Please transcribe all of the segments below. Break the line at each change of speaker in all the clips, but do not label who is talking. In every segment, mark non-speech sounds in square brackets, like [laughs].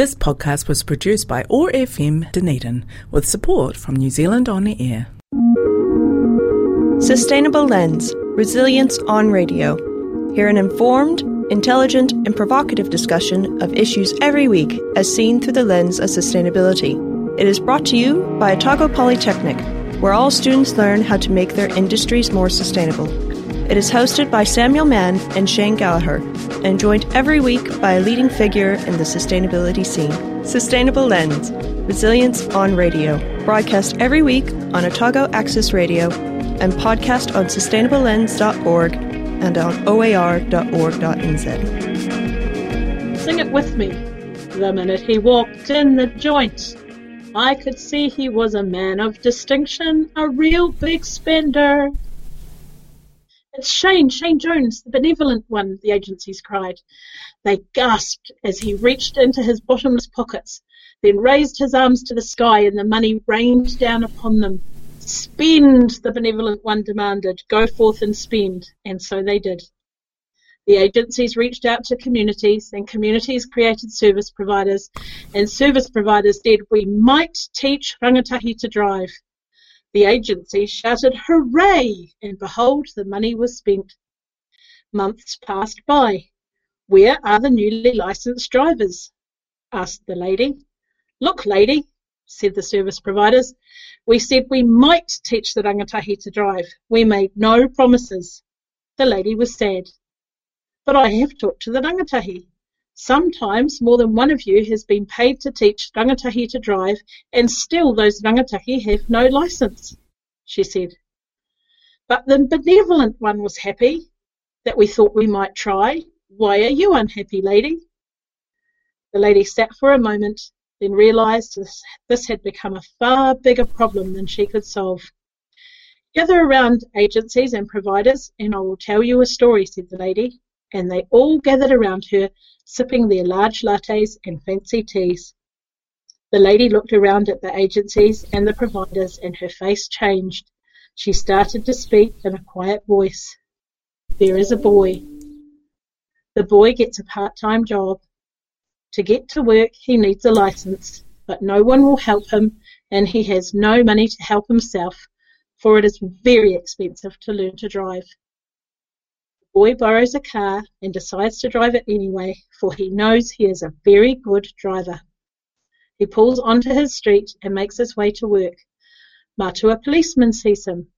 This podcast was produced by OAR FM Dunedin with support from New Zealand On Air.
Sustainable Lens Resilience on Radio. Hear an informed, intelligent, and provocative discussion of issues every week as seen through the lens of sustainability. It is brought to you by Otago Polytechnic, where all students learn how to make their industries more sustainable. It is hosted by Samuel Mann and Shane Gallagher, and joined every week by a leading figure in the sustainability scene. Sustainable Lens Resilience on Radio. Broadcast every week on Otago Access Radio and podcast on sustainablelens.org and on oar.org.nz.
Sing it with me. The minute he walked in the joint, I could see he was a man of distinction, a real big spender. It's Shane, Shane Jones, the benevolent one, the agencies cried. They gasped as he reached into his bottomless pockets, then raised his arms to the sky and the money rained down upon them. Spend, the benevolent one demanded. Go forth and spend. And so they did. The agencies reached out to communities, and communities created service providers, and service providers said, We might teach rangatahi to drive. The agency shouted, Hooray! And behold, the money was spent. Months passed by. Where are the newly licensed drivers? asked the lady. Look, lady, said the service providers, we said we might teach the rangatahi to drive. We made no promises. The lady was sad. But I have talked to the rangatahi. Sometimes more than one of you has been paid to teach rangatahi to drive, and still those rangatahi have no license, she said. But the benevolent one was happy that we thought we might try. Why are you unhappy, lady? The lady sat for a moment then realized this, this had become a far bigger problem than she could solve. Gather around agencies and providers, and I will tell you a story, said the lady. And they all gathered around her, sipping their large lattes and fancy teas. The lady looked around at the agencies and the providers, and her face changed. She started to speak in a quiet voice. There is a boy. The boy gets a part time job. To get to work, he needs a license, but no one will help him, and he has no money to help himself, for it is very expensive to learn to drive. Boy borrows a car and decides to drive it anyway, for he knows he is a very good driver. He pulls onto his street and makes his way to work. Matua policeman sees him.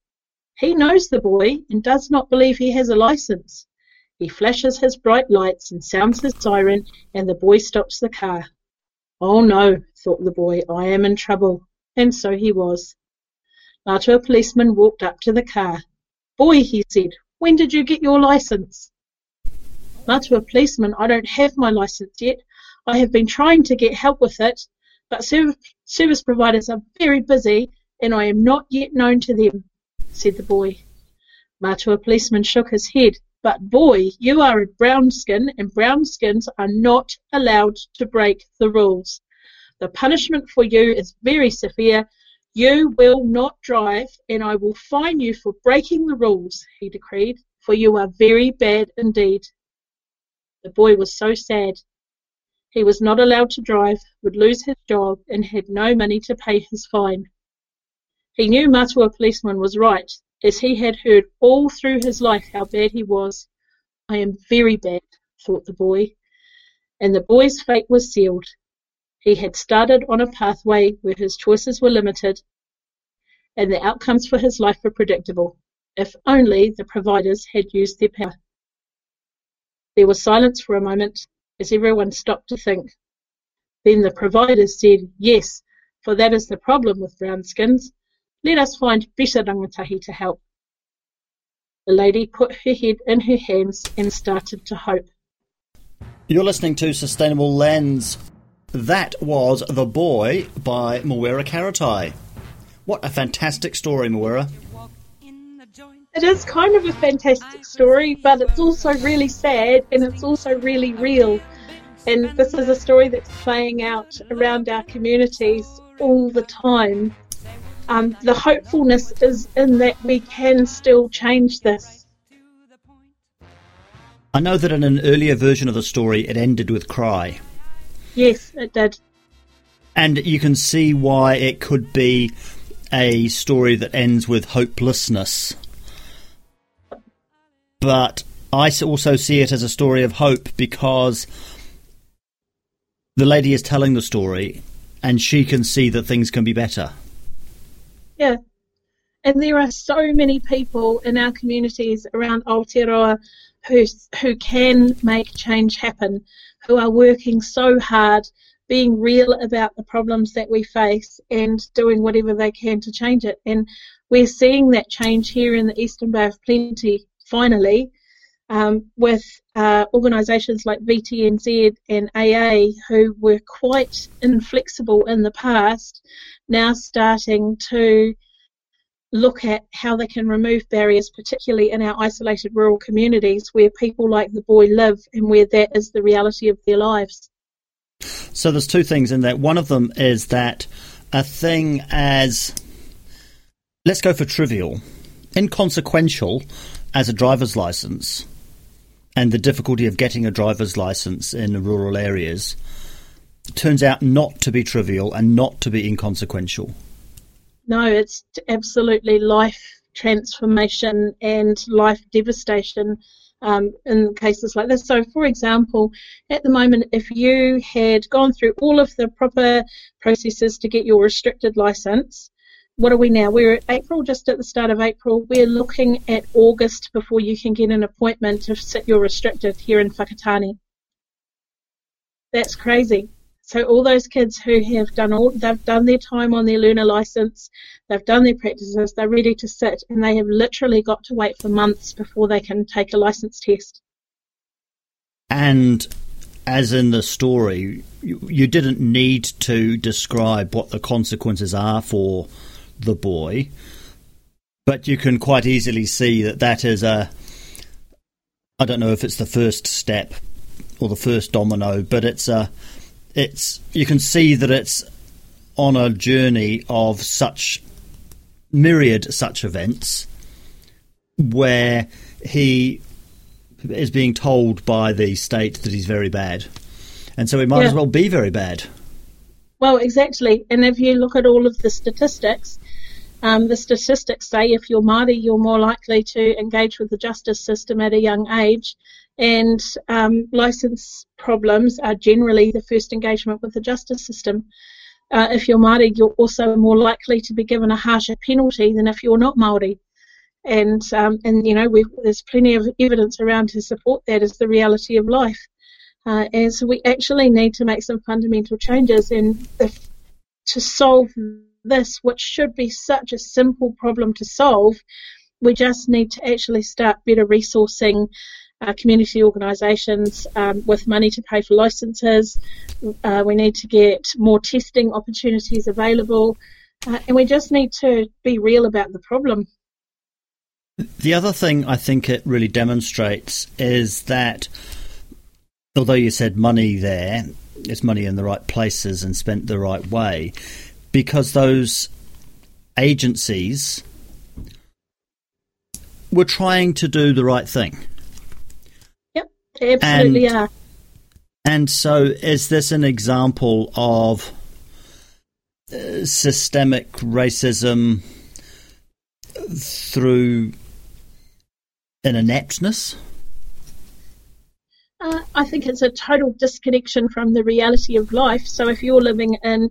He knows the boy and does not believe he has a license. He flashes his bright lights and sounds his siren, and the boy stops the car. Oh no, thought the boy, I am in trouble. And so he was. Matua policeman walked up to the car. Boy, he said, when did you get your license? Matua policeman, I don't have my license yet. I have been trying to get help with it, but service providers are very busy and I am not yet known to them, said the boy. Matua policeman shook his head. But boy, you are a brown skin, and brown skins are not allowed to break the rules. The punishment for you is very severe. You will not drive, and I will fine you for breaking the rules, he decreed, for you are very bad indeed. The boy was so sad. He was not allowed to drive, would lose his job, and had no money to pay his fine. He knew Matua policeman was right as he had heard all through his life how bad he was. I am very bad, thought the boy, and the boy's fate was sealed. He had started on a pathway where his choices were limited, and the outcomes for his life were predictable, if only the providers had used their power. There was silence for a moment as everyone stopped to think. Then the providers said, Yes, for that is the problem with brown skins. Let us find better rangatahi to help. The lady put her head in her hands and started to hope.
You're listening to Sustainable Lens. That was The Boy by Mawera Karetai. What a fantastic story, Mawera.
It is kind of a fantastic story, but it's also really sad and it's also really real. And this is a story that's playing out around our communities all the time um, the hopefulness is in that we can still change this.
I know that in an earlier version of the story it ended with Cry.
Yes, it did.
And you can see why it could be a story that ends with hopelessness. But I also see it as a story of hope because the lady is telling the story and she can see that things can be better.
Yeah. And there are so many people in our communities around Aotearoa who, who can make change happen, who are working so hard, being real about the problems that we face and doing whatever they can to change it. And we're seeing that change here in the Eastern Bay of Plenty, finally, um, with uh, organisations like VTNZ and AA, who were quite inflexible in the past, now starting to look at how they can remove barriers, particularly in our isolated rural communities where people like the boy live and where that is the reality of their lives.
So there's two things in that. One of them is that a thing as let's go for trivial, inconsequential as a driver's license and the difficulty of getting a driver's license in rural areas turns out not to be trivial and not to be inconsequential.
No, it's absolutely life transformation and life devastation um, in cases like this. So, for example, at the moment, if you had gone through all of the proper processes to get your restricted license, what are we now? We're at April, just at the start of April. We're looking at August before you can get an appointment to sit your restricted here in Whakatāne. That's crazy. So all those kids who have done all, they've done their time on their learner license, they've done their practices, they're ready to sit, and they have literally got to wait for months before they can take a license test.
And as in the story, you, you didn't need to describe what the consequences are for the boy, but you can quite easily see that that is a. I don't know if it's the first step or the first domino, but it's a. It's you can see that it's on a journey of such myriad such events where he is being told by the state that he's very bad. And so he might yeah. as well be very bad.
Well, exactly. And if you look at all of the statistics, um, the statistics say if you're Māori, you're more likely to engage with the justice system at a young age, and um, license problems are generally the first engagement with the justice system. Uh, if you're Māori, you're also more likely to be given a harsher penalty than if you're not Māori. And um, and you know there's plenty of evidence around to support that as the reality of life. Uh, and so we actually need to make some fundamental changes, and if, to solve this, which should be such a simple problem to solve, we just need to actually start better resourcing uh, community organisations um, with money to pay for licences. Uh, we need to get more testing opportunities available, uh, and we just need to be real about the problem.
The other thing I think it really demonstrates is that although you said money there, it's money in the right places and spent the right way because those agencies were trying to do the right thing.
Absolutely and, are.
And so, is this an example of uh, systemic racism through an ineptness?
Uh, I think it's a total disconnection from the reality of life. So, if you're living in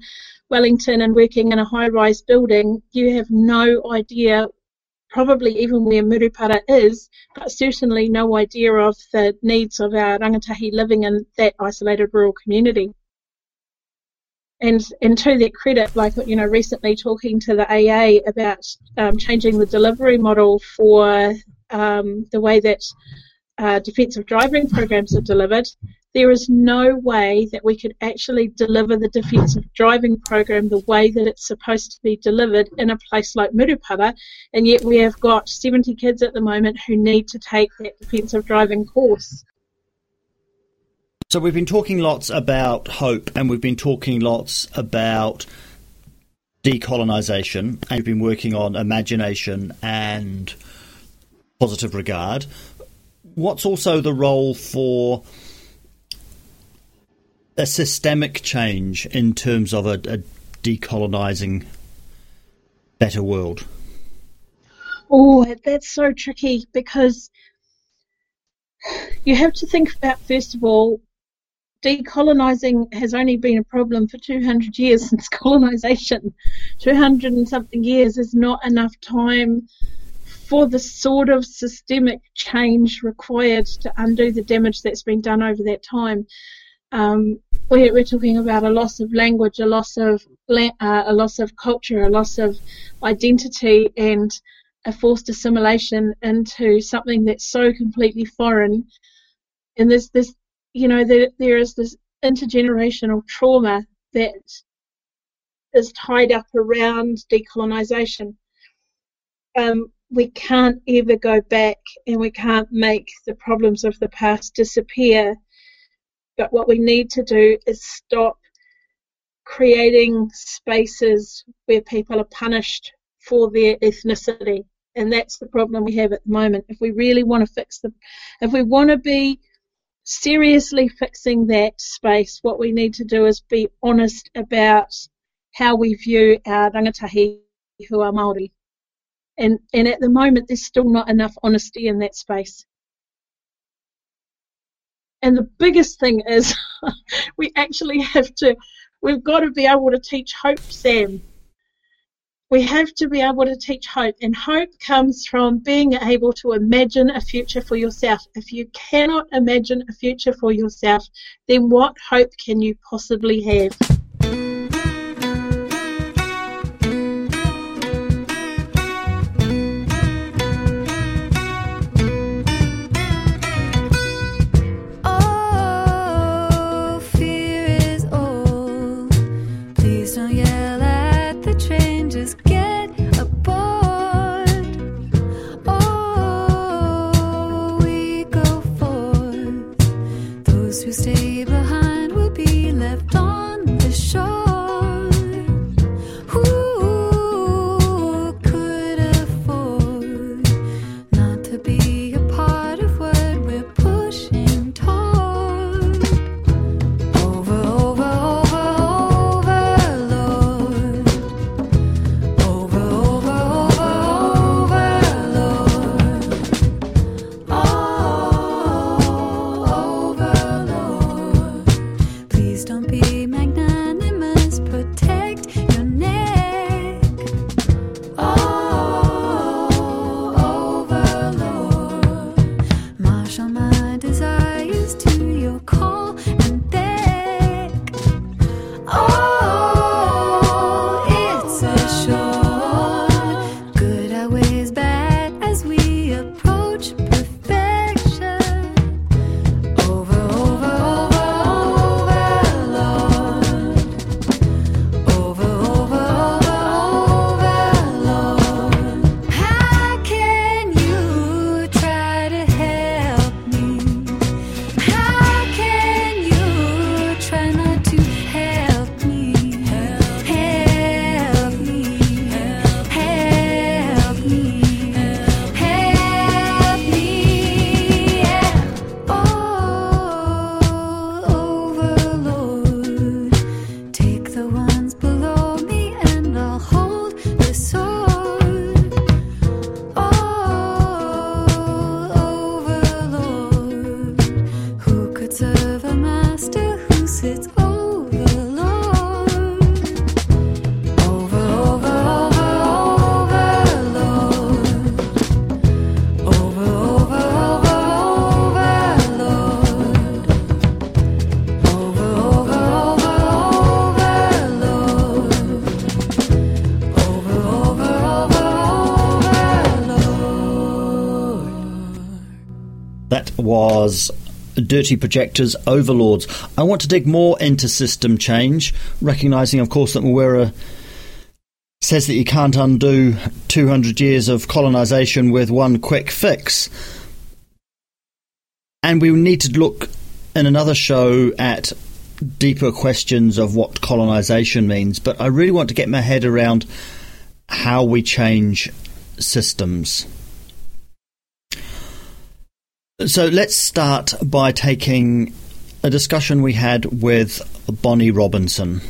Wellington and working in a high rise building, you have no idea, probably even where Murupara is, but certainly no idea of the needs of our rangatahi living in that isolated rural community. And, and to their credit, like you know, recently talking to the AA about um, changing the delivery model for um, the way that uh, defensive driving programs are delivered, there is no way that we could actually deliver the defensive driving program the way that it's supposed to be delivered in a place like Murupara, and yet we have got 70 kids at the moment who need to take that defensive driving course.
So we've been talking lots about hope, and we've been talking lots about decolonisation, and we've been working on imagination and positive regard. What's also the role for a systemic change in terms of a, a decolonizing better world?
Oh, that's so tricky because you have to think about, first of all, decolonizing has only been a problem for 200 years [laughs] since colonization. 200 and something years is not enough time for the sort of systemic change required to undo the damage that's been done over that time. Um, we're, we're, talking about a loss of language, a loss of uh, a loss of culture, a loss of identity, and a forced assimilation into something that's so completely foreign. And there's this, you know, there, there is this intergenerational trauma that is tied up around decolonization. Um, we can't ever go back and we can't make the problems of the past disappear. But what we need to do is stop creating spaces where people are punished for their ethnicity and that's the problem we have at the moment. If we really want to fix the, if we want to be seriously fixing that space, what we need to do is be honest about how we view our rangatahi who are Maori. And and at the moment, there's still not enough honesty in that space. And the biggest thing is, [laughs] we actually have to, we've got to be able to teach hope, Sam we have to be able to teach hope, and hope comes from being able to imagine a future for yourself. If you cannot imagine a future for yourself, then what hope can you possibly have?
Dirty Projectors Overlords. I want to dig more into system change, recognizing, of course, that Mawera says that you can't undo 200 years of colonization with one quick fix. And we need to look in another show at deeper questions of what colonization means, but I really want to get my head around how we change systems. So let's start by taking a discussion we had with Bonnie Robinson.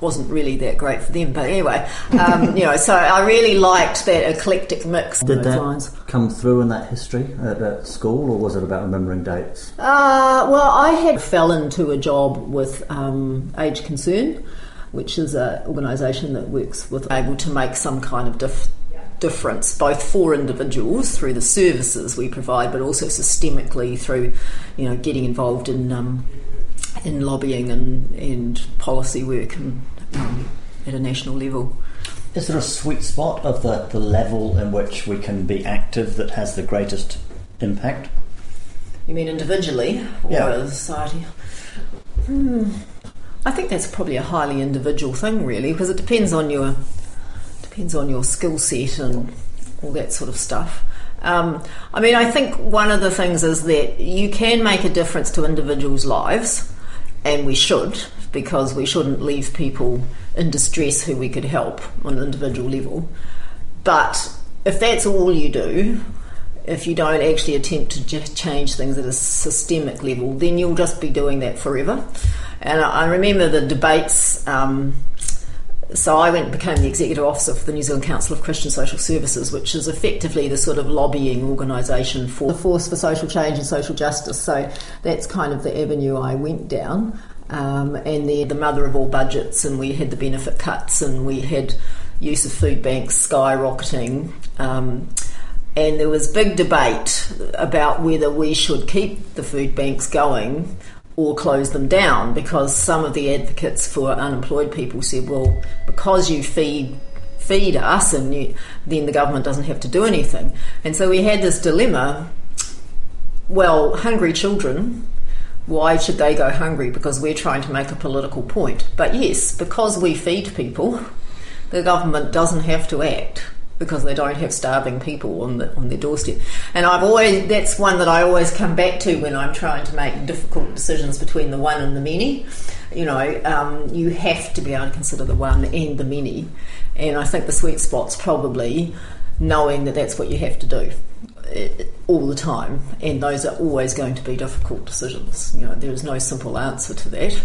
Wasn't really that great for them, but anyway, um, you know. So I really liked that eclectic mix.
Did that lines. come through in that history at, at, school, or was it about remembering dates?
Uh, well, I had fell into a job with um, Age Concern, which is an organisation that works with able to make some kind of diff- difference, both for individuals through the services we provide, but also systemically through, you know, getting involved in um, in lobbying and, and policy work and, um, at a national level.
Is there a sweet spot of the, the level in which we can be active that has the greatest impact?
You mean individually or yeah. as a society? Hmm. I think that's probably a highly individual thing, really, because it depends on your depends on your skill set and all that sort of stuff. Um, I mean, I think one of the things is that you can make a difference to individuals' lives, and we should, because we shouldn't leave people in distress who we could help on an individual level. But if that's all you do, if you don't actually attempt to change things at a systemic level, then you'll just be doing that forever. And I remember the debates. Um, so I went and became the executive officer for the New Zealand Council of Christian Social Services, which is effectively the sort of lobbying organisation for the force for social change and social justice. So that's kind of the avenue I went down. Um, and they're the mother of all budgets, and we had the benefit cuts, and we had use of food banks skyrocketing. Um, and there was big debate about whether we should keep the food banks going or close them down because some of the advocates for unemployed people said, well, because you feed feed us and you, then the government doesn't have to do anything. And so we had this dilemma. Well, hungry children, why should they go hungry? Because we're trying to make a political point. But yes, because we feed people, the government doesn't have to act because they don't have starving people on the, on their doorstep. And I've always that's one that I always come back to when I'm trying to make difficult decisions between the one and the many. You know, um, you have to be able to consider the one and the many. And I think the sweet spot's probably knowing that that's what you have to do eh, all the time, and those are always going to be difficult decisions. You know, there is no simple answer to that.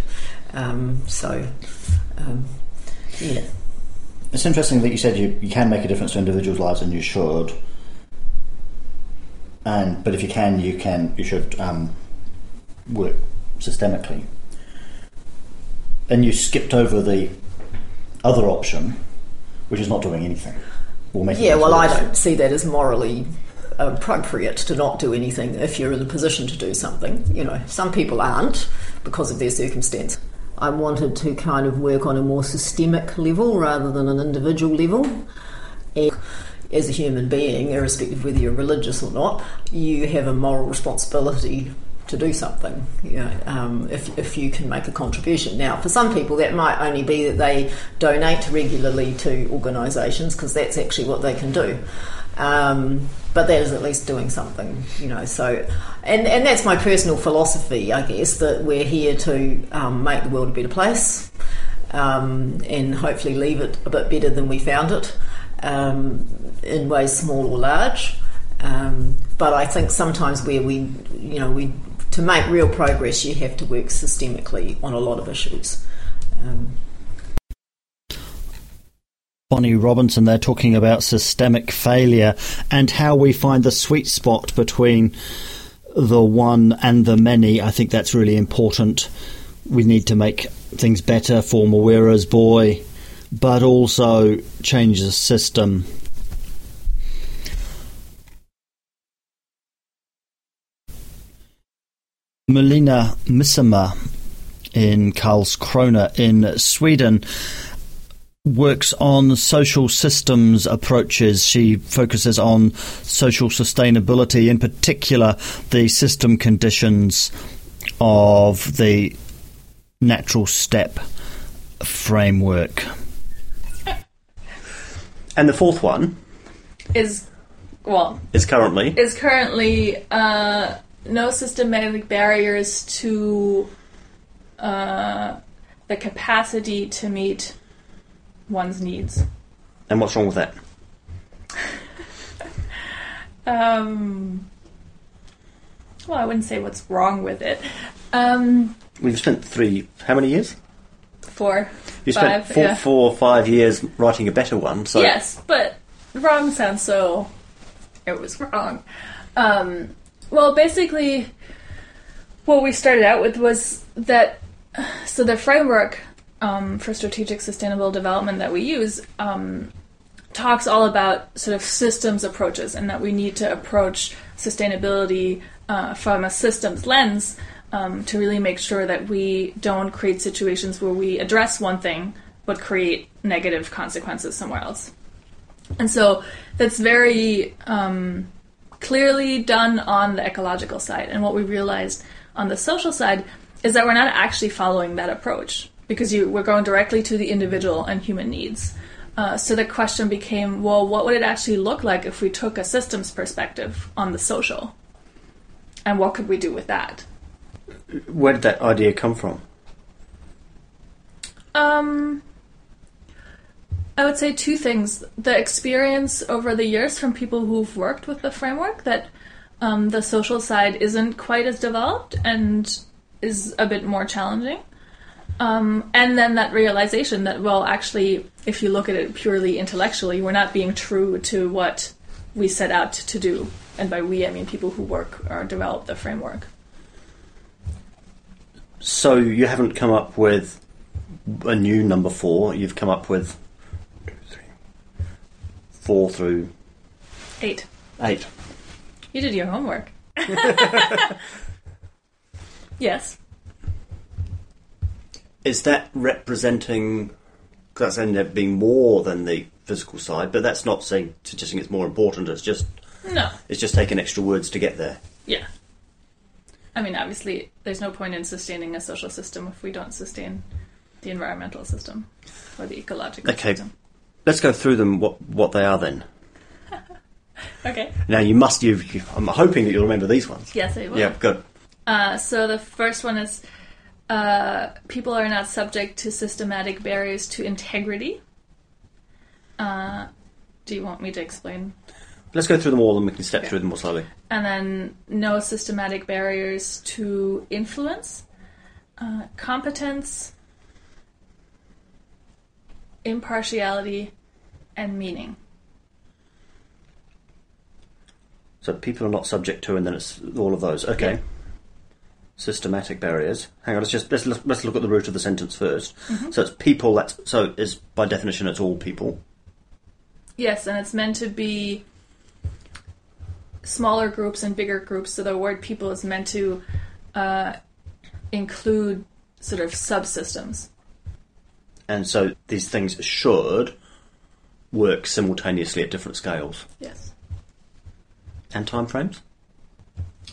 Um, so, um, yeah.
It's interesting that you said you, you can make a difference to individuals' lives, and you should. And but if you can, you can you should um, work systemically. And you skipped over the other option, which is not doing anything.
yeah, well, I don't see that as morally appropriate to not do anything if you're in a position to do something. You know, some people aren't because of their circumstance. I wanted to kind of work on a more systemic level rather than an individual level. And as a human being, irrespective of whether you're religious or not, you have a moral responsibility to do something you know, um, if, if you can make a contribution. Now, for some people, that might only be that they donate regularly to organisations because that's actually what they can do. Um, but that is at least doing something, you know. So, and and that's my personal philosophy, I guess, that we're here to um, make the world a better place, um, and hopefully leave it a bit better than we found it, um, in ways small or large. Um, but I think sometimes where we, you know, we to make real progress, you have to work systemically on a lot of issues. Um,
Bonnie Robinson They're talking about systemic failure and how we find the sweet spot between the one and the many. I think that's really important. We need to make things better for Mawera's boy, but also change the system. Merlina Missimer in Karlskrona in Sweden works on social systems approaches. She focuses on social sustainability, in particular, the system conditions of the natural step framework.
And the fourth one
is well
is currently
is currently uh, no systematic barriers to uh, the capacity to meet one's needs.
And what's wrong with that? [laughs]
um, well, I wouldn't say what's wrong with it. Um,
We've spent three. How many years?
four,
You spent
five,
four,
yeah.
four or five years writing a better one. So
Yes, but wrong sounds so. It was wrong. Um, well, basically, what we started out with was that. So the framework um, for strategic sustainable development that we use um, talks all about sort of systems approaches, and that we need to approach sustainability uh, from a systems lens um, to really make sure that we don't create situations where we address one thing but create negative consequences somewhere else. And so that's very um, clearly done on the ecological side. And what we realized on the social side is that we're not actually following that approach because you, we're going directly to the individual and human needs. Uh, so the question became well, what would it actually look like if we took a systems perspective on the social? And what could we do with that?
where did that idea come from?
Um, I would say two things. The experience over the years from people who've worked with the framework that um, the social side isn't quite as developed and is a bit more challenging. Um, and then that realization that, well, actually, if you look at it purely intellectually, we're not being true to what we set out to do. And by we, I mean people who work or develop the framework.
So you haven't come up with a new number four. You've come up with four through
Eight.
eight.
You did your homework. [laughs] yes.
Is that representing? 'cause That's ended up being more than the physical side, but that's not saying suggesting it's more important. It's just
No.
it's just taking extra words to get there.
Yeah. I mean, obviously, there's no point in sustaining a social system if we don't sustain the environmental system or the ecological
Okay.
system.
Let's go through them. What what they are then? [laughs]
Okay.
Now you must. You've, you I'm hoping that you'll remember these ones.
Yes, I will.
Yeah, good.
Uh, so the first one is uh, people are not subject to systematic barriers to integrity. Uh, do you want me to explain?
Let's go through them all, and we can step
Okay.
through them more slowly.
And then no systematic barriers to influence, uh, competence, impartiality, and meaning.
So people are not subject to, and then it's all of those. Okay.
Yeah.
Systematic barriers. Hang on. Let's just let's let's look at the root of the sentence 1st
Mm-hmm.
So it's people. That's so is by definition it's all people.
Yes, and it's meant to be smaller groups and bigger groups. So the word people is meant to uh, include sort of subsystems.
And so these things should work simultaneously at different scales
Yes.
and time frames.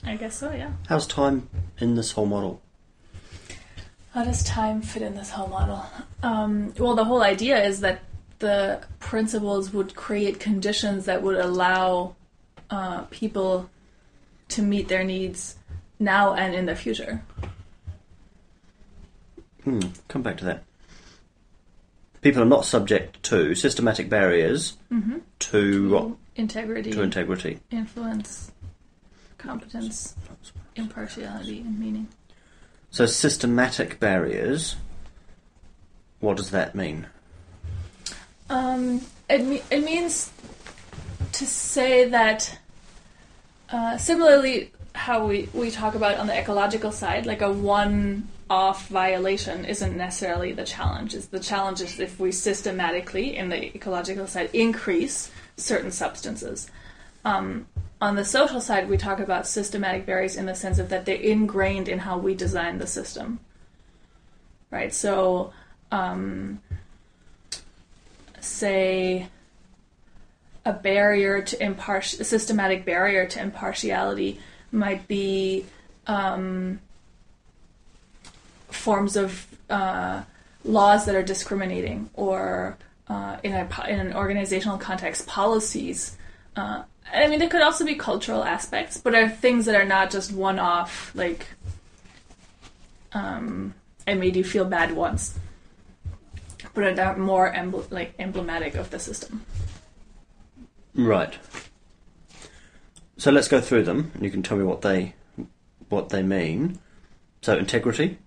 I guess so, yeah.
How's time in this whole model?
How does time fit in this whole model? Um, well, the whole idea is that the principles would create conditions that would allow uh, people to meet their needs now and in the future.
Hmm. Come back to that. People are not subject to systematic barriers to what?
Integrity,
To integrity.
influence, competence, impartiality, and meaning.
So systematic barriers. What does that mean?
Um, it, me- it means to say that uh, similarly how we, we talk about on the ecological side, like a one off violation isn't necessarily the challenge. Is the challenge is if we systematically, in the ecological side, increase certain substances. Um, on the social side, we talk about systematic barriers in the sense of that they're ingrained in how we design the system. Right? So, um, say, a barrier to impartial, systematic barrier to impartiality might be um, forms of uh, laws that are discriminating, or uh, in a in an organizational context, policies. Uh, I mean, there could also be cultural aspects, but are things that are not just one-off, like um, I made you feel bad once, but are more like emblematic of the system.
Right. So let's go through them, and you can tell me what they what they mean. So integrity.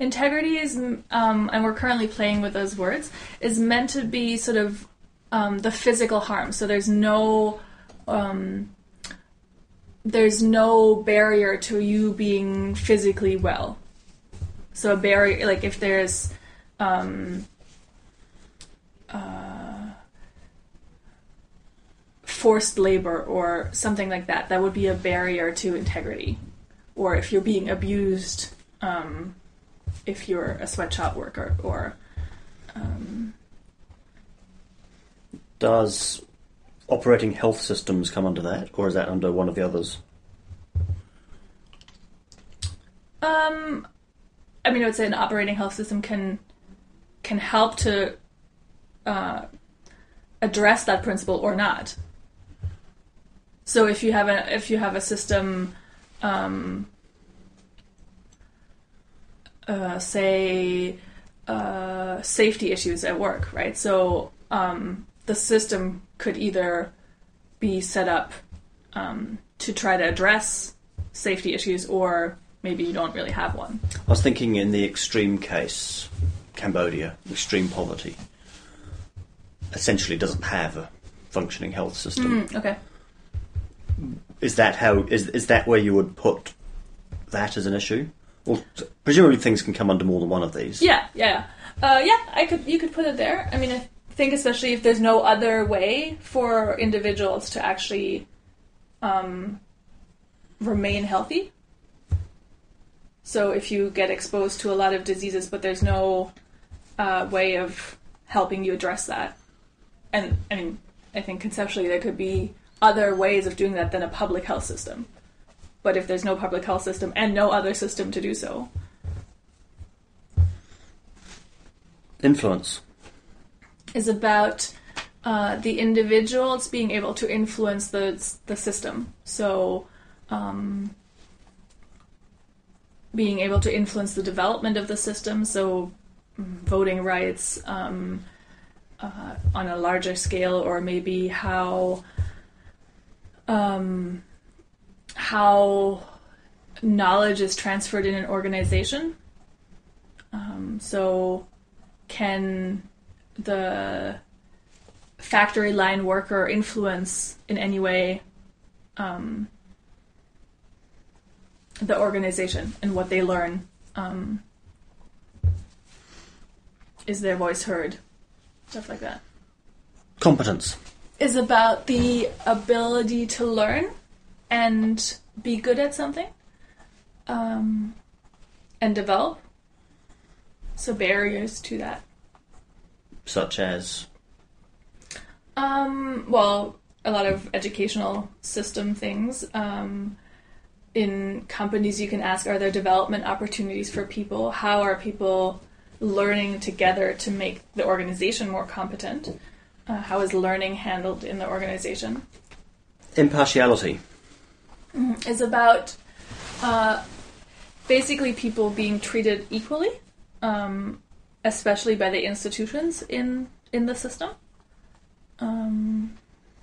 Integrity is, um, and we're currently playing with those words, is meant to be sort of um, the physical harm. So there's no, um, there's no barrier to you being physically well. So a barrier, like if there's, um, uh, forced labor or something like that, that would be a barrier to integrity. Or if you're being abused, um, if you're a sweatshop worker or um,
Does operating health systems come under that, or is that under one of the others?
um I mean I would say an operating health system can can help to uh, address that principle or not. So if you have a if you have a system um, uh, say uh, safety issues at work, right? So um, the system could either be set up um, to try to address safety issues, or maybe you don't really have one.
I was thinking in the extreme case, Cambodia, extreme poverty, essentially doesn't have a functioning health system.
Mm, okay.
Is that how? Is is that where you would put that as an issue? Well, presumably things can come under more than one of these.
Yeah, yeah, uh, yeah. I could you could put it there. I mean, I think especially if there's no other way for individuals to actually um, remain healthy. So if you get exposed to a lot of diseases, but there's no uh, way of helping you address that, and I mean, I think conceptually there could be other ways of doing that than a public health system. But if there's no public health system and no other system to do so,
Influence.
is about uh, the individuals being able to influence the the system. So, um, being able to influence the development of the system. So, mm, voting rights um, uh, on a larger scale, or maybe how um, how knowledge is transferred in an organization. Um, so, can the factory line worker influence in any way um, the organization and what they learn? Um, is their voice heard? Stuff like that.
Competence.
Is about the ability to learn and be good at something um, and develop. So barriers to that.
Such as.
Um, well, a lot of educational system things. Um, in companies, you can ask are there development opportunities for people? How are people learning together to make the organization more competent? Uh, how is learning handled in the organization?
Impartiality.
Is about uh, basically people being treated equally, um, especially by the institutions in in the system. Um,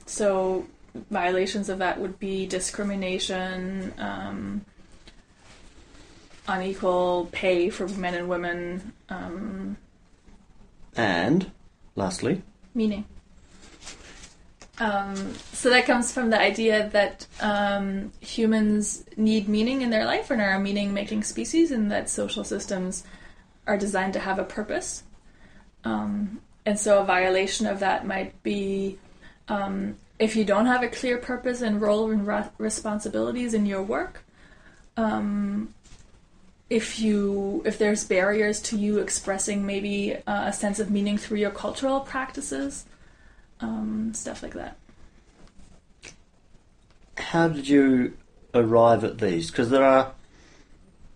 so violations of that would be discrimination, um, unequal pay for men and women, um,
And, lastly,
meaning. Um, so that comes from the idea that um, humans need meaning in their life and are a meaning making species, and that social systems are designed to have a purpose. Um, and so a violation of that might be um, if you don't have a clear purpose and role and re- responsibilities in your work. Um, if you if there's barriers to you expressing maybe uh, a sense of meaning through your cultural practices, um, stuff like that.
how did you arrive at these? Because there are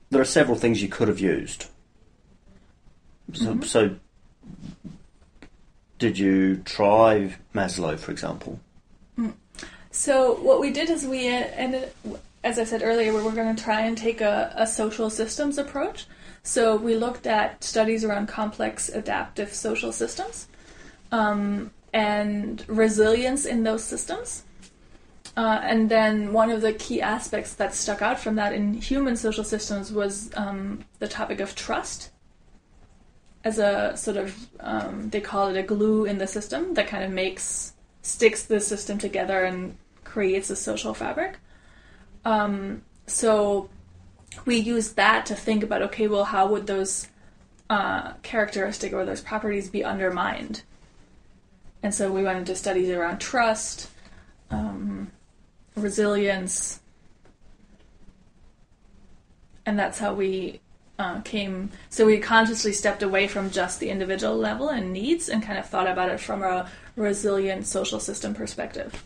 there are several things you could have used. So, so did you try Maslow, for example?
So what we did is we ended, as I said earlier, we were going to try and take a, a social systems approach. So we looked at studies around complex adaptive social systems um, and resilience in those systems. uh, and then one of the key aspects that stuck out from that in human social systems was um, the topic of trust as a sort of um, they call it a glue in the system that kind of makes sticks the system together and creates a social fabric. Um, so we use that to think about okay, well, how would those uh, characteristic or those properties be undermined? And so we went into studies around trust, um, resilience, and that's how we uh, came. So we consciously stepped away from just the individual level and needs and kind of thought about it from a resilient social system perspective.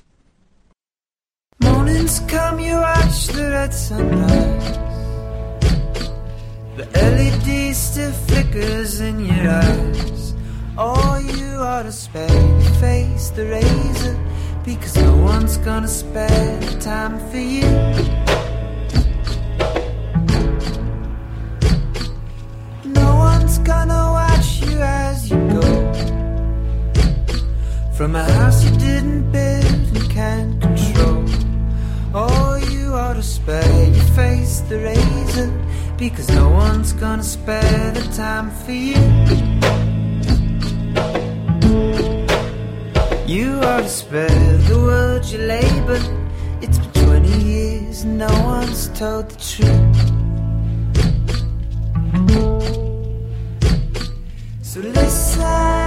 Mornings come, you watch the red sunrise. The LCD still flickers in your eyes. All you ought to spare your face, the razor, because no one's gonna spare the time for you. No one's gonna watch you as you go from a house you didn't build and can't control. Oh, you ought to spare your face, the razor, because no one's gonna spare the time for you. You ought to spare the world you labor. It's been 20 years and no one's told the truth. So listen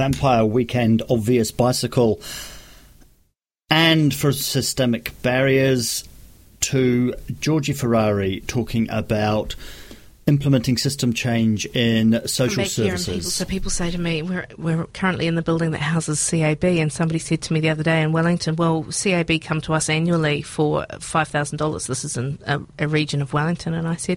Vampire Weekend Obvious Bicycle And for systemic barriers, to Georgie Ferrari talking about implementing system change in social services.
People, so people say to me, we're, we're currently in the building that houses CAB, and somebody said to me the other day in Wellington, well, CAB come to us annually for $5,000. This is in a, a region of Wellington. And I said,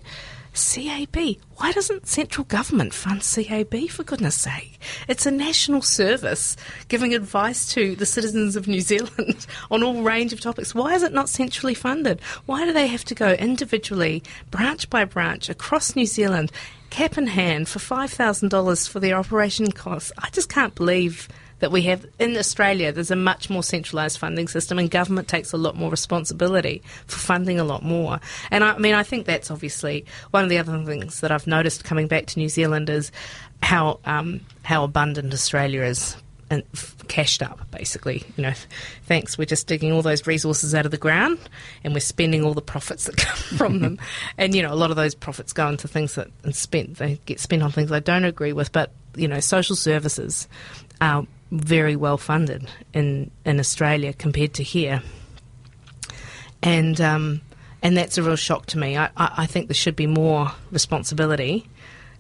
CAB. Why doesn't central government fund CAB, for goodness sake? It's a national service giving advice to the citizens of New Zealand [laughs] on all range of topics. Why is it not centrally funded? Why do they have to go individually, branch by branch, across New Zealand, cap in hand for $5,000 for their operation costs? I just can't believe that we have in Australia, there's a much more centralised funding system, and government takes a lot more responsibility for funding a lot more. And I, I mean, I think that's obviously one of the other things that I've noticed coming back to New Zealand is how um, how abundant Australia is and cashed up, basically. You know, thanks. We're just digging all those resources out of the ground, and we're spending all the profits that [laughs] come from them. [laughs] And you know, a lot of those profits go into things that and spent they get spent on things I don't agree with. But you know, social services are very well funded in in Australia compared to here, and um, and that's a real shock to me. I, I, I think there should be more responsibility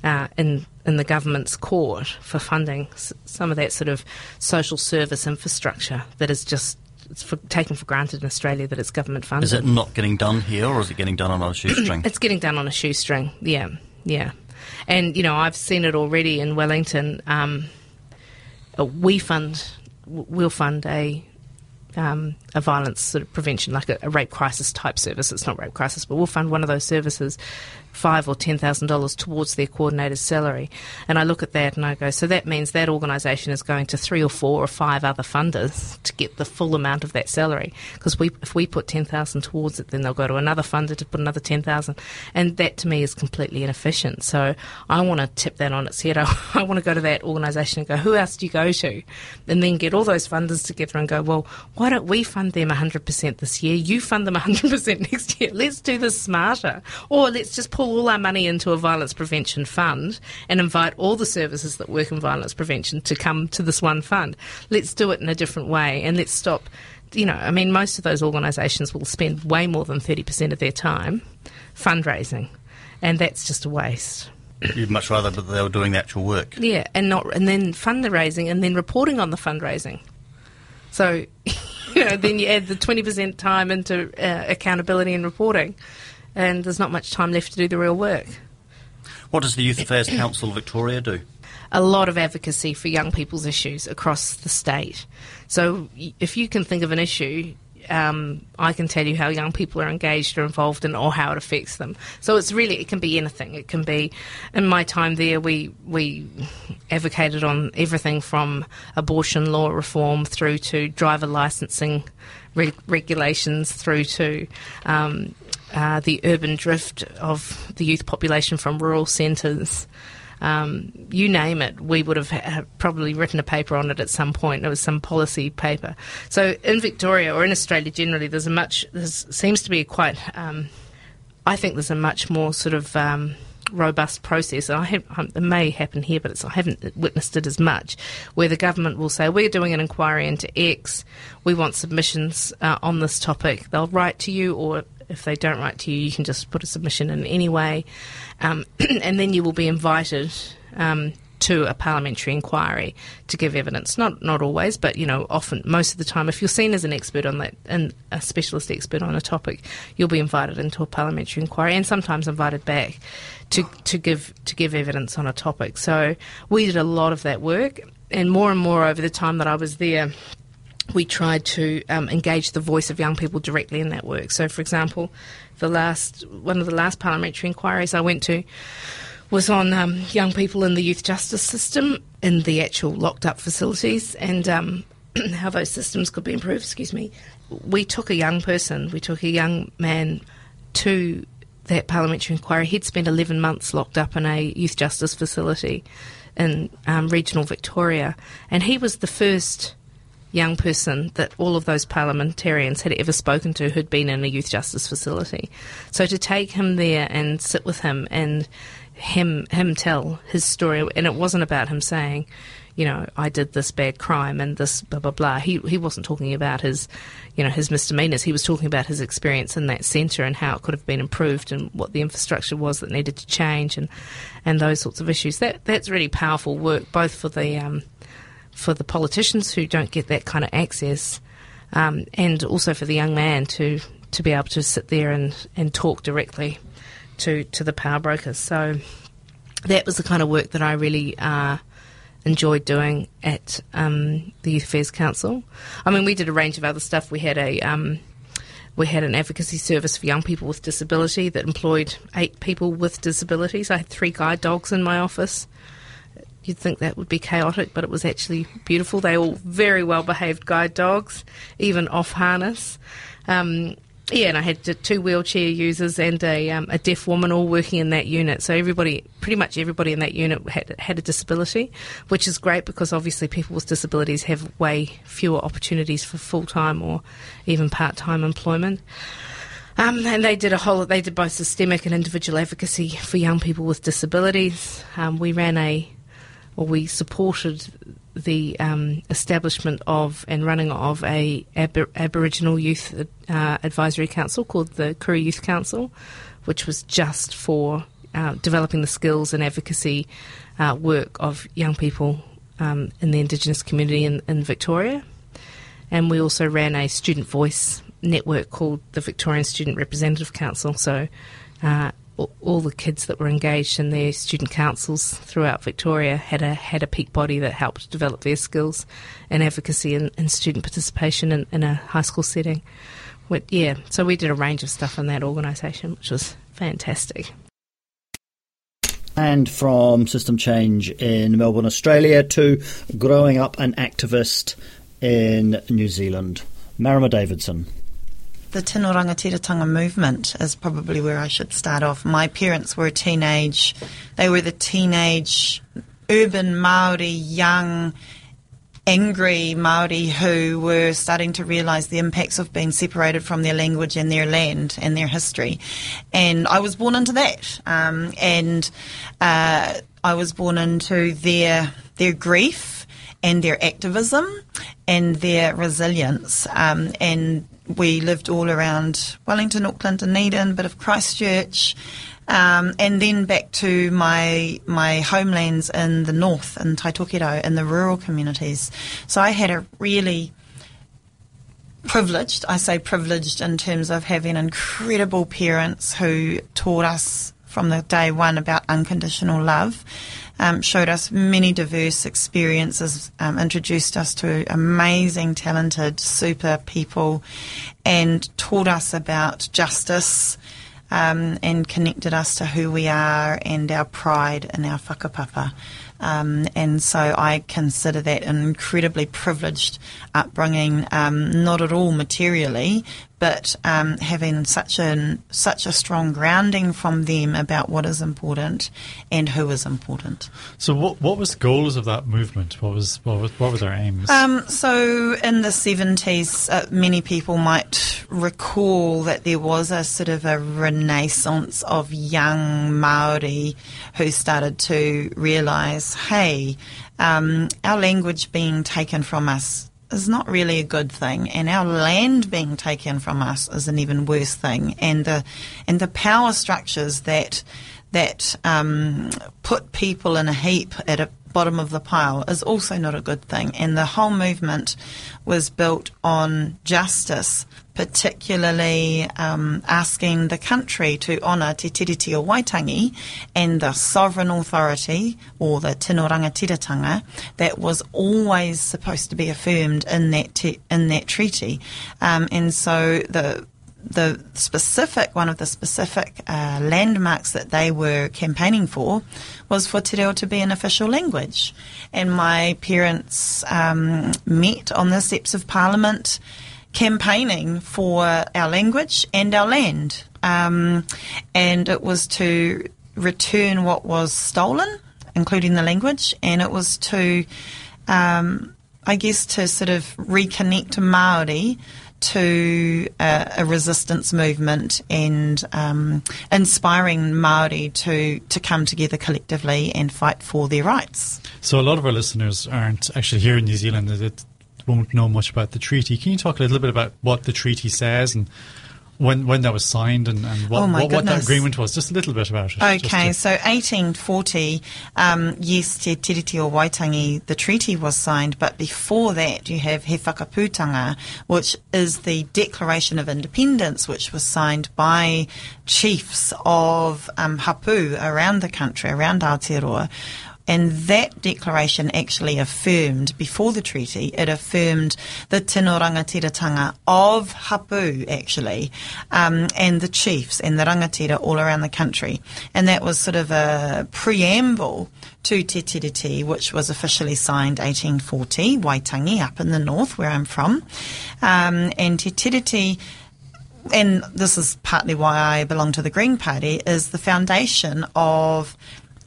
uh, in in the government's court for funding s- some of that sort of social service infrastructure that is just it's for, taken for granted in Australia that it's government funded.
Is it not getting done here, or is it getting done on a shoestring? [clears throat]
it's getting done on a shoestring. Yeah, yeah. And you know, I've seen it already in Wellington. Um, we fund, we'll fund a um, a violence sort of prevention, like a, a, rape crisis type service. It's not rape crisis, but we'll fund one of those services five or ten thousand dollars towards their coordinator's salary. And I look at that and I go, so that means that organisation is going to three or four or five other funders to get the full amount of that salary. Because we, if we put ten thousand towards it, then they'll go to another funder to put another ten thousand, and that to me is completely inefficient. So I want to tip that on its head. [laughs] I, I want to go to that organisation and go, who else do you go to, and then get all those funders together and go, well, why don't we fund them hundred percent this year? You fund them hundred percent [laughs] next year. Let's do this smarter, or let's just pull pull all our money into a violence prevention fund and invite all the services that work in violence prevention to come to this one fund. Let's do it in a different way and let's stop. You know, I mean, most of those organisations will spend way more than 30% of their time fundraising, and that's just a waste.
You'd much rather that they were doing the actual work.
Yeah, and not and then fundraising and then reporting on the fundraising. So, [laughs] you know, then you add the 20% time into uh, accountability and reporting and there's not much time left to do the real work.
What does the Youth Affairs Council of Victoria do?
A lot of advocacy for young people's issues across the state. So if you can think of an issue, um, I can tell you how young people are engaged or involved in, or how it affects them. So it's really it can be anything. It can be. In my time there, we we advocated on everything from abortion law reform through to driver licensing re- regulations through to um, uh, the urban drift of the youth population from rural centres. Um, you name it, we would have ha- probably written a paper on it at some point. It was some policy paper. So in Victoria or in Australia generally, there's a much there seems to be a quite. Um, I think there's a much more sort of um, robust process. I have, um, it may happen here, but I haven't witnessed it as much, where the government will say, We're doing an inquiry into X, we want submissions uh, on this topic. They'll write to you, or if they don't write to you, you can just put a submission in anyway, um, [clears throat] and then you will be invited. Um, to a parliamentary inquiry to give evidence. Not not always, but you know, often most of the time, if you're seen as an expert on that and a specialist expert on a topic, you'll be invited into a parliamentary inquiry and sometimes invited back to to give to give evidence on a topic. So we did a lot of that work, and more and more over the time that I was there we tried to um, engage the voice of young people directly in that work. So, for example, the last one of the last parliamentary inquiries I went to was on um, young people in the youth justice system in the actual locked up facilities and um, [clears throat] how those systems could be improved. Excuse me. We took a young person, we took a young man to that parliamentary inquiry. He'd spent 11 months locked up in a youth justice facility in um, regional Victoria, and he was the first young person that all of those parliamentarians had ever spoken to who'd been in a youth justice facility. So to take him there and sit with him and him him tell his story, and it wasn't about him saying, you know, I did this bad crime and this blah blah blah. He he wasn't talking about his, you know, his misdemeanors. He was talking about his experience in that centre and how it could have been improved and what the infrastructure was that needed to change and and those sorts of issues. That that's really powerful work, both for the um, for the politicians who don't get that kind of access, um, and also for the young man to to be able to sit there and, and talk directly to to the power brokers. So that was the kind of work that I really uh, enjoyed doing at um, the Youth Affairs Council. I mean, we did a range of other stuff. We had a um, we had an advocacy service for young people with disability that employed eight people with disabilities. I had three guide dogs in my office. You'd think that would be chaotic, but it was actually beautiful. They all very well behaved guide dogs, even off harness. Um, yeah, and I had two wheelchair users and a, um, a deaf woman all working in that unit. So everybody, pretty much everybody in that unit had, had a disability, which is great because obviously people with disabilities have way fewer opportunities for full time or even part time employment. Um, and they did a whole, they did both systemic and individual advocacy for young people with disabilities. Um, we ran a, or we supported the um, establishment of and running of a Ab- Aboriginal Youth uh, Advisory Council called the Koori Youth Council, which was just for uh, developing the skills and advocacy uh, work of young people um, in the Indigenous community in, in, Victoria. And we also ran a student voice network called the Victorian Student Representative Council. So uh, all the kids that were engaged in their student councils throughout Victoria had a had a peak body that helped develop their skills and advocacy and, and student participation in, in, a high school setting. But yeah, so we did a range of stuff in that organisation, which was fantastic.
And from system change in Melbourne, Australia, to growing up an activist in New Zealand, Marama Davidson
the Tino Rangatiratanga movement is probably where I should start off. My parents were teenage, they were the teenage urban Maori, young, angry Maori who were starting to realise the impacts of being separated from their language and their land and their history. And I was born into that. Um, and uh, I was born into their their grief and their activism and their resilience. Um, and we lived all around Wellington, Auckland, Dunedin, a bit of Christchurch, um, and then back to my my homelands in the north, in Taitokerau, in the rural communities. So I had a really privileged, I say privileged in terms of having incredible parents who taught us from the day one about unconditional love um, showed us many diverse experiences, um, introduced us to amazing, talented, super people, and taught us about justice. Um, and connected us to who we are and our pride and our whakapapa. Um, and so I consider that an incredibly privileged upbringing, um, not at all materially, but um, having such a such a strong grounding from them about what is important and who is important.
So, what what was the goals of that movement? What was what was what were their aims?
Um, so, in the seventies, uh, many people might recall that there was a sort of a renaissance of young Maori who started to realise, hey. Um, our language being taken from us is not really a good thing, and our land being taken from us is an even worse thing. And the and the power structures that that um, put people in a heap at a bottom of the pile is also not a good thing. And the whole movement was built on justice, particularly um, asking the country to honour Te Tiriti o Waitangi and the sovereign authority, or the Tino Rangatiratanga, that was always supposed to be affirmed in that te- in that treaty. Um, and so the the specific one of the specific uh, landmarks that they were campaigning for was for te reo to be an official language. And my parents um, met on the steps of Parliament campaigning for our language and our land. Um, and it was to return what was stolen, including the language, and it was to, um, I guess, to sort of reconnect Maori to uh, a resistance movement and um, inspiring Maori to to come together collectively and fight for their rights.
So a lot of our listeners aren't actually here in New Zealand won't know much about the treaty. Can you talk a little bit about what the treaty says and when when that was signed and, and what,
Oh
what, what that agreement was? Just a little bit about it.
Okay,
to-
so 1840, um, yes, Te Tiriti o Waitangi, the treaty was signed, but before that you have He Whakaputanga, which is the Declaration of Independence, which was signed by chiefs of um, hapu around the country, around Aotearoa. And that declaration actually affirmed, before the treaty, it affirmed the tino rangatiratanga of Hapu, actually, um, and the chiefs and the rangatira all around the country. And that was sort of a preamble to Te Tiriti, which was officially signed 1840, Waitangi, up in the north, where I'm from. Um, and Te Tiriti and this is partly why I belong to the Green Party, is the foundation of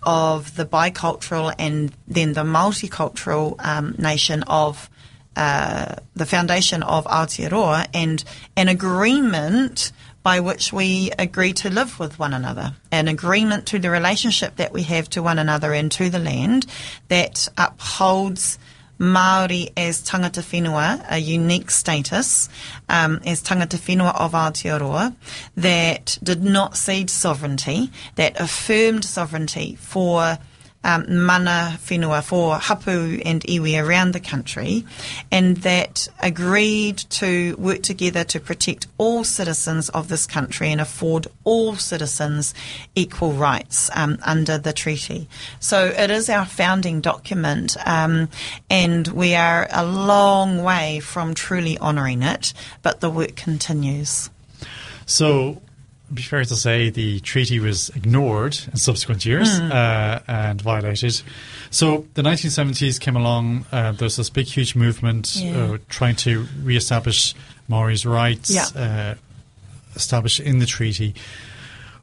of the bicultural and then the multicultural um, nation of uh, the foundation of Aotearoa and an agreement by which we agree to live with one another, an agreement to the relationship that we have to one another and to the land that upholds Maori as tangata whenua, a unique status um, as tangata whenua of Aotearoa that did not cede sovereignty, that affirmed sovereignty for um, mana whenua, for hapu and iwi around the country, and that agreed to work together to protect all citizens of this country and afford all citizens equal rights um, under the treaty. So it is our founding document, um, and we are a long way from truly honouring it, but the work continues.
So, be fair to say the treaty was ignored in subsequent years
Mm.
uh, and violated. So, the 1970s came along. Uh, there's this big, huge movement
Yeah.
uh, trying to re-establish Maori's rights,
Yeah.
uh, established in the treaty.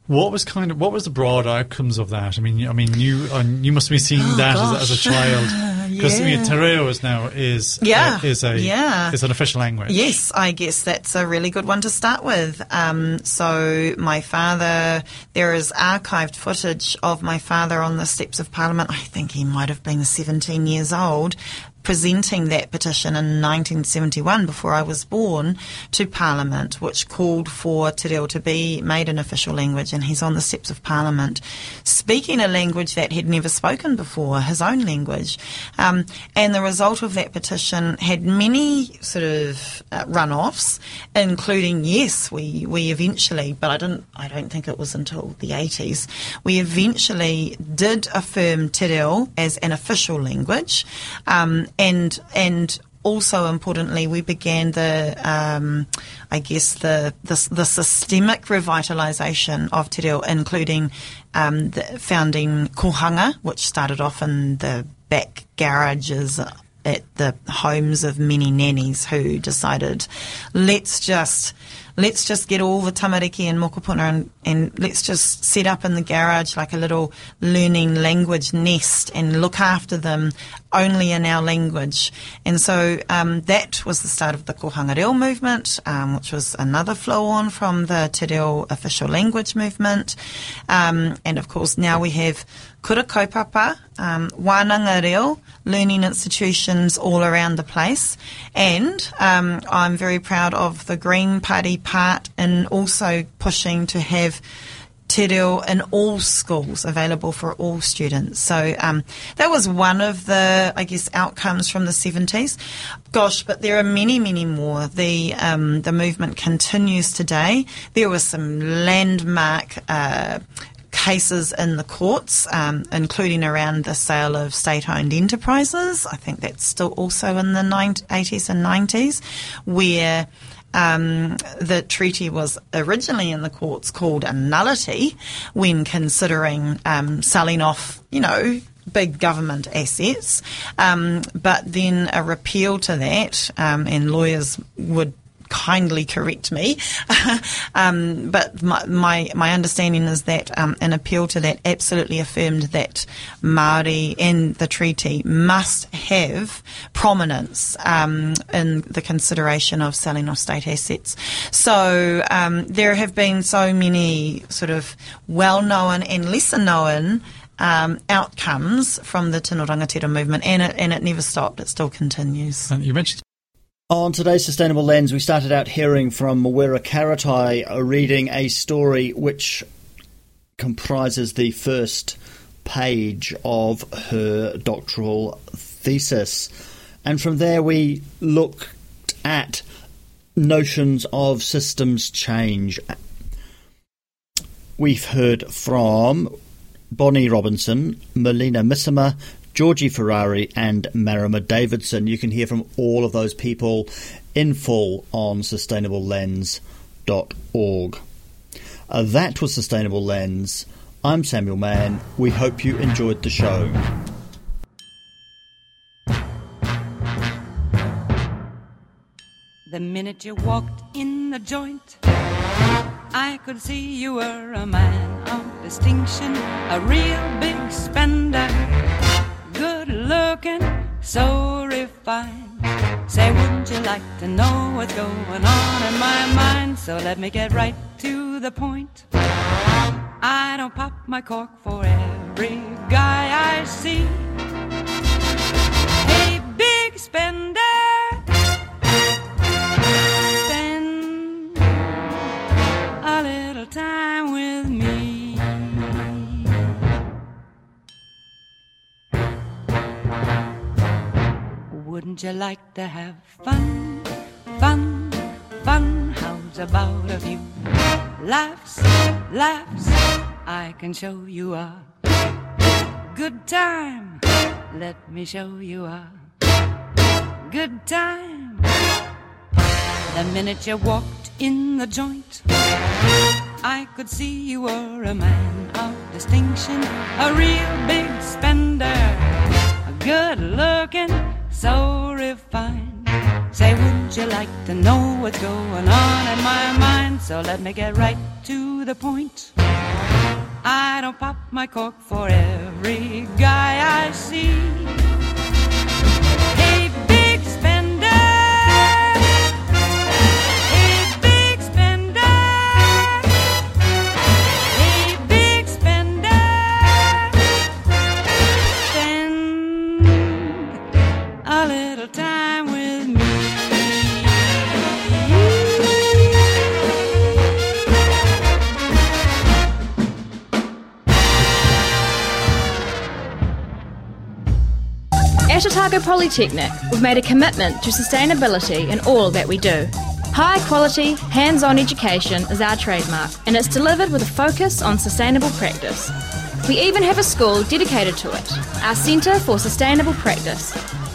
What was kind of what was the broad outcomes of that? I mean, I mean, you uh, you must have been seeing
Oh,
that as, as a child [laughs] because I mean,
Yeah.
Te Reo is now is
Yeah,
uh, is a
yeah.
is an official language.
Yes, I guess that's a really good one to start with. Um, so, my father, there is archived footage of my father on the steps of Parliament. I think he might have been 17 years old. Presenting that petition in 1971, before I was born, to Parliament, which called for Te Reo to be made an official language, and he's on the steps of Parliament, speaking a language that he'd never spoken before, his own language. Um, and the result of that petition had many sort of uh, run-offs, including yes, we we eventually, but I didn't, I don't think it was until the 80s, we eventually did affirm Te Reo as an official language, um, and and also importantly, we began the, um, I guess, the, the, the systemic revitalisation of Te Reo, including um, the founding kohanga, which started off in the back garages at the homes of many nannies who decided, let's just let's just get all the tamariki and mokopuna and, and let's just set up in the garage like a little learning language nest and look after them only in our language. And so um, that was the start of the Kohanga Reo movement, um, which was another flow on from the Te Reo official language movement. Um, and of course now we have Kura Kaupapa, um, Wānanga Reo, learning institutions all around the place. And um, I'm very proud of the Green Party part in also pushing to have Te Reo in all schools, available for all students. So um, that was one of the, I guess, outcomes from the 70s. Gosh, but there are many, many more. The um, the movement continues today. There were some landmark. Uh, cases in the courts, um, including around the sale of state-owned enterprises. I think that's still also in the 90s, 80s and 90s, where um, the treaty was originally in the courts called a nullity when considering um, selling off, you know, big government assets. Um, but then a repeal to that, um, and lawyers would kindly correct me. [laughs] um, but my, my, my understanding is that um, an appeal to that absolutely affirmed that Maori and the treaty must have prominence um, in the consideration of selling off state assets. So um, there have been so many sort of well known and lesser known um, outcomes from the Tino Rangatira movement, and it, and it never stopped. It still continues.
And you mentioned
on today's Sustainable Lens, we started out hearing from Mawera Karetai uh, reading a story which comprises the first page of her doctoral thesis. And from there, we looked at notions of systems change. We've heard from Bonnie Robinson, Merlina Missimer, Georgie Ferrari, and Marama Davidson. You can hear from all of those people in full on sustainablelens.org. Uh, that was Sustainable Lens. I'm Samuel Mann. We hope you enjoyed the show.
The minute you walked in the joint, I could see you were a man of distinction, a real big spender, good looking, so refined. Say, wouldn't you like to know what's going on in my mind? So let me get right to the point. I don't pop my cork for every guy I see. Hey, big spender. Spend a little time Wouldn't you like to have fun? Fun, fun. How's about a few laughs, laughs? I can show you a good time. Let me show you a good time. The minute you walked in the joint, I could see you were a man of distinction, a real big spender, A good looking, so refined. Say, wouldn't you like to know what's going on in my mind? So let me get right to the point. I don't pop my cork for every guy I see.
At Otago Polytechnic, we've made a commitment to sustainability in all that we do. High quality, hands on education is our trademark, and it's delivered with a focus on sustainable practice. We even have a school dedicated to it, our Centre for Sustainable Practice.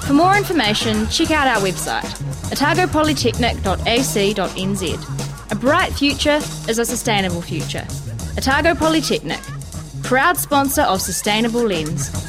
For more information, check out our website, otagopolytechnic.ac.nz. A bright future is a sustainable future. Otago Polytechnic, proud sponsor of Sustainable Lens.